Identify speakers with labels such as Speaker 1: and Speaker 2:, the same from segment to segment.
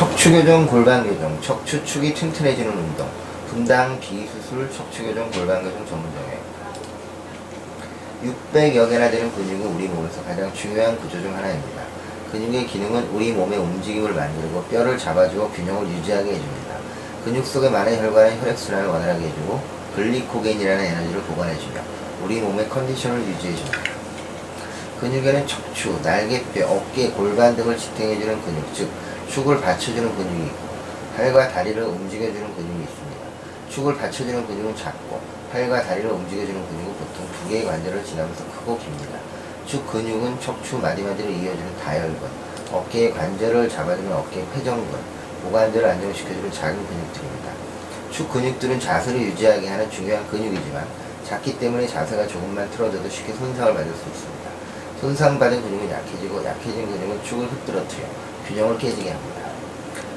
Speaker 1: 척추 교정, 골반 교정, 척추축이 튼튼해지는 운동, 분당 비수술 척추 교정, 골반 교정 전문정에 600여 개나 되는 근육은 우리 몸에서 가장 중요한 구조 중 하나입니다. 근육의 기능은 우리 몸의 움직임을 만들고 뼈를 잡아주고 균형을 유지하게 해줍니다. 근육 속에 많은 혈관은 혈액순환을 원활하게 해주고 글리코겐이라는 에너지를 보관해주며 우리 몸의 컨디션을 유지해줍니다. 근육에는 척추, 날개뼈, 어깨, 골반 등을 지탱해주는 근육, 즉 축을 받쳐주는 근육이 있고 팔과 다리를 움직여주는 근육이 있습니다. 축을 받쳐주는 근육은 작고 팔과 다리를 움직여주는 근육은 보통 두 개의 관절을 지나면서 크고 깁니다. 축 근육은 척추 마디마디를 이어주는 다혈근, 어깨의 관절을 잡아주는 어깨 회전근, 고관절을 안정시켜주는 작은 근육들입니다. 축 근육들은 자세를 유지하게 하는 중요한 근육이지만 작기 때문에 자세가 조금만 틀어져도 쉽게 손상을 받을 수 있습니다. 손상받은 근육은 약해지고 약해진 근육은 축을 흩뜨러뜨려 균형을 깨지게 합니다.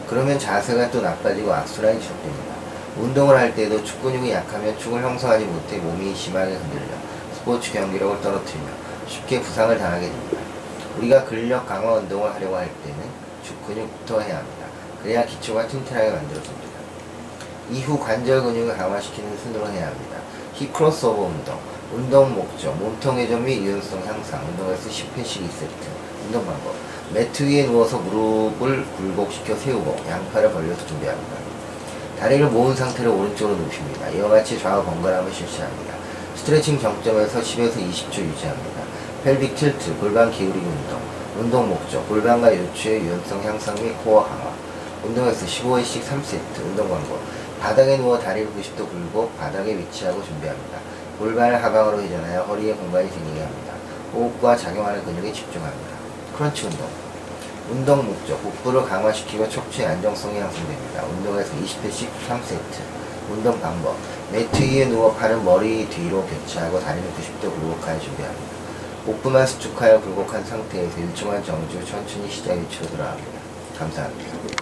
Speaker 1: 그러면 자세가 또 나빠지고 악순환이 지속됩니다. 운동을 할 때도 축 근육이 약하면 축을 형성하지 못해 몸이 심하게 흔들려 스포츠 경기력을 떨어뜨리며 쉽게 부상을 당하게 됩니다. 우리가 근력 강화 운동을 하려고 할 때는 축 근육부터 해야 합니다. 그래야 기초가 튼튼하게 만들어집니다. 이후 관절 근육을 강화시키는 순으로 해야 합니다. hip crossover 운동, 운동 목적, 몸통 회전 및 유연성 향상, 운동 횟수 10회씩 2세트, 운동 방법, 매트 위에 누워서 무릎을 굴곡시켜 세우고 양팔을 벌려서 준비합니다. 다리를 모은 상태로 오른쪽으로 눕힙니다. 이와 같이 좌우 번갈아가며 실시합니다. 스트레칭 정점에서 10에서 20초 유지합니다. pelvic tilt, 골반 기울이기 운동, 운동 목적, 골반과 요추의 유연성 향상 및 코어 강화, 운동 횟수 15회씩 3세트, 운동 방법, 바닥에 누워 다리를 90도 굴고 바닥에 위치하고 준비합니다. 골반을 하방으로 회전하여 허리에 공간이 생기게 합니다. 호흡과 작용하는 근육에 집중합니다. 크런치 운동. 운동 목적, 복부를 강화시키고 척추의 안정성이 향상됩니다. 운동에서 20회씩 3세트. 운동 방법. 매트 위에 누워 팔은 머리 뒤로 교차하고 다리는 90도 굴곡하여 준비합니다. 복부만 수축하여 굴곡한 상태에서 1초만 정지 후 천천히 시작 위치로 돌아갑니다. 감사합니다.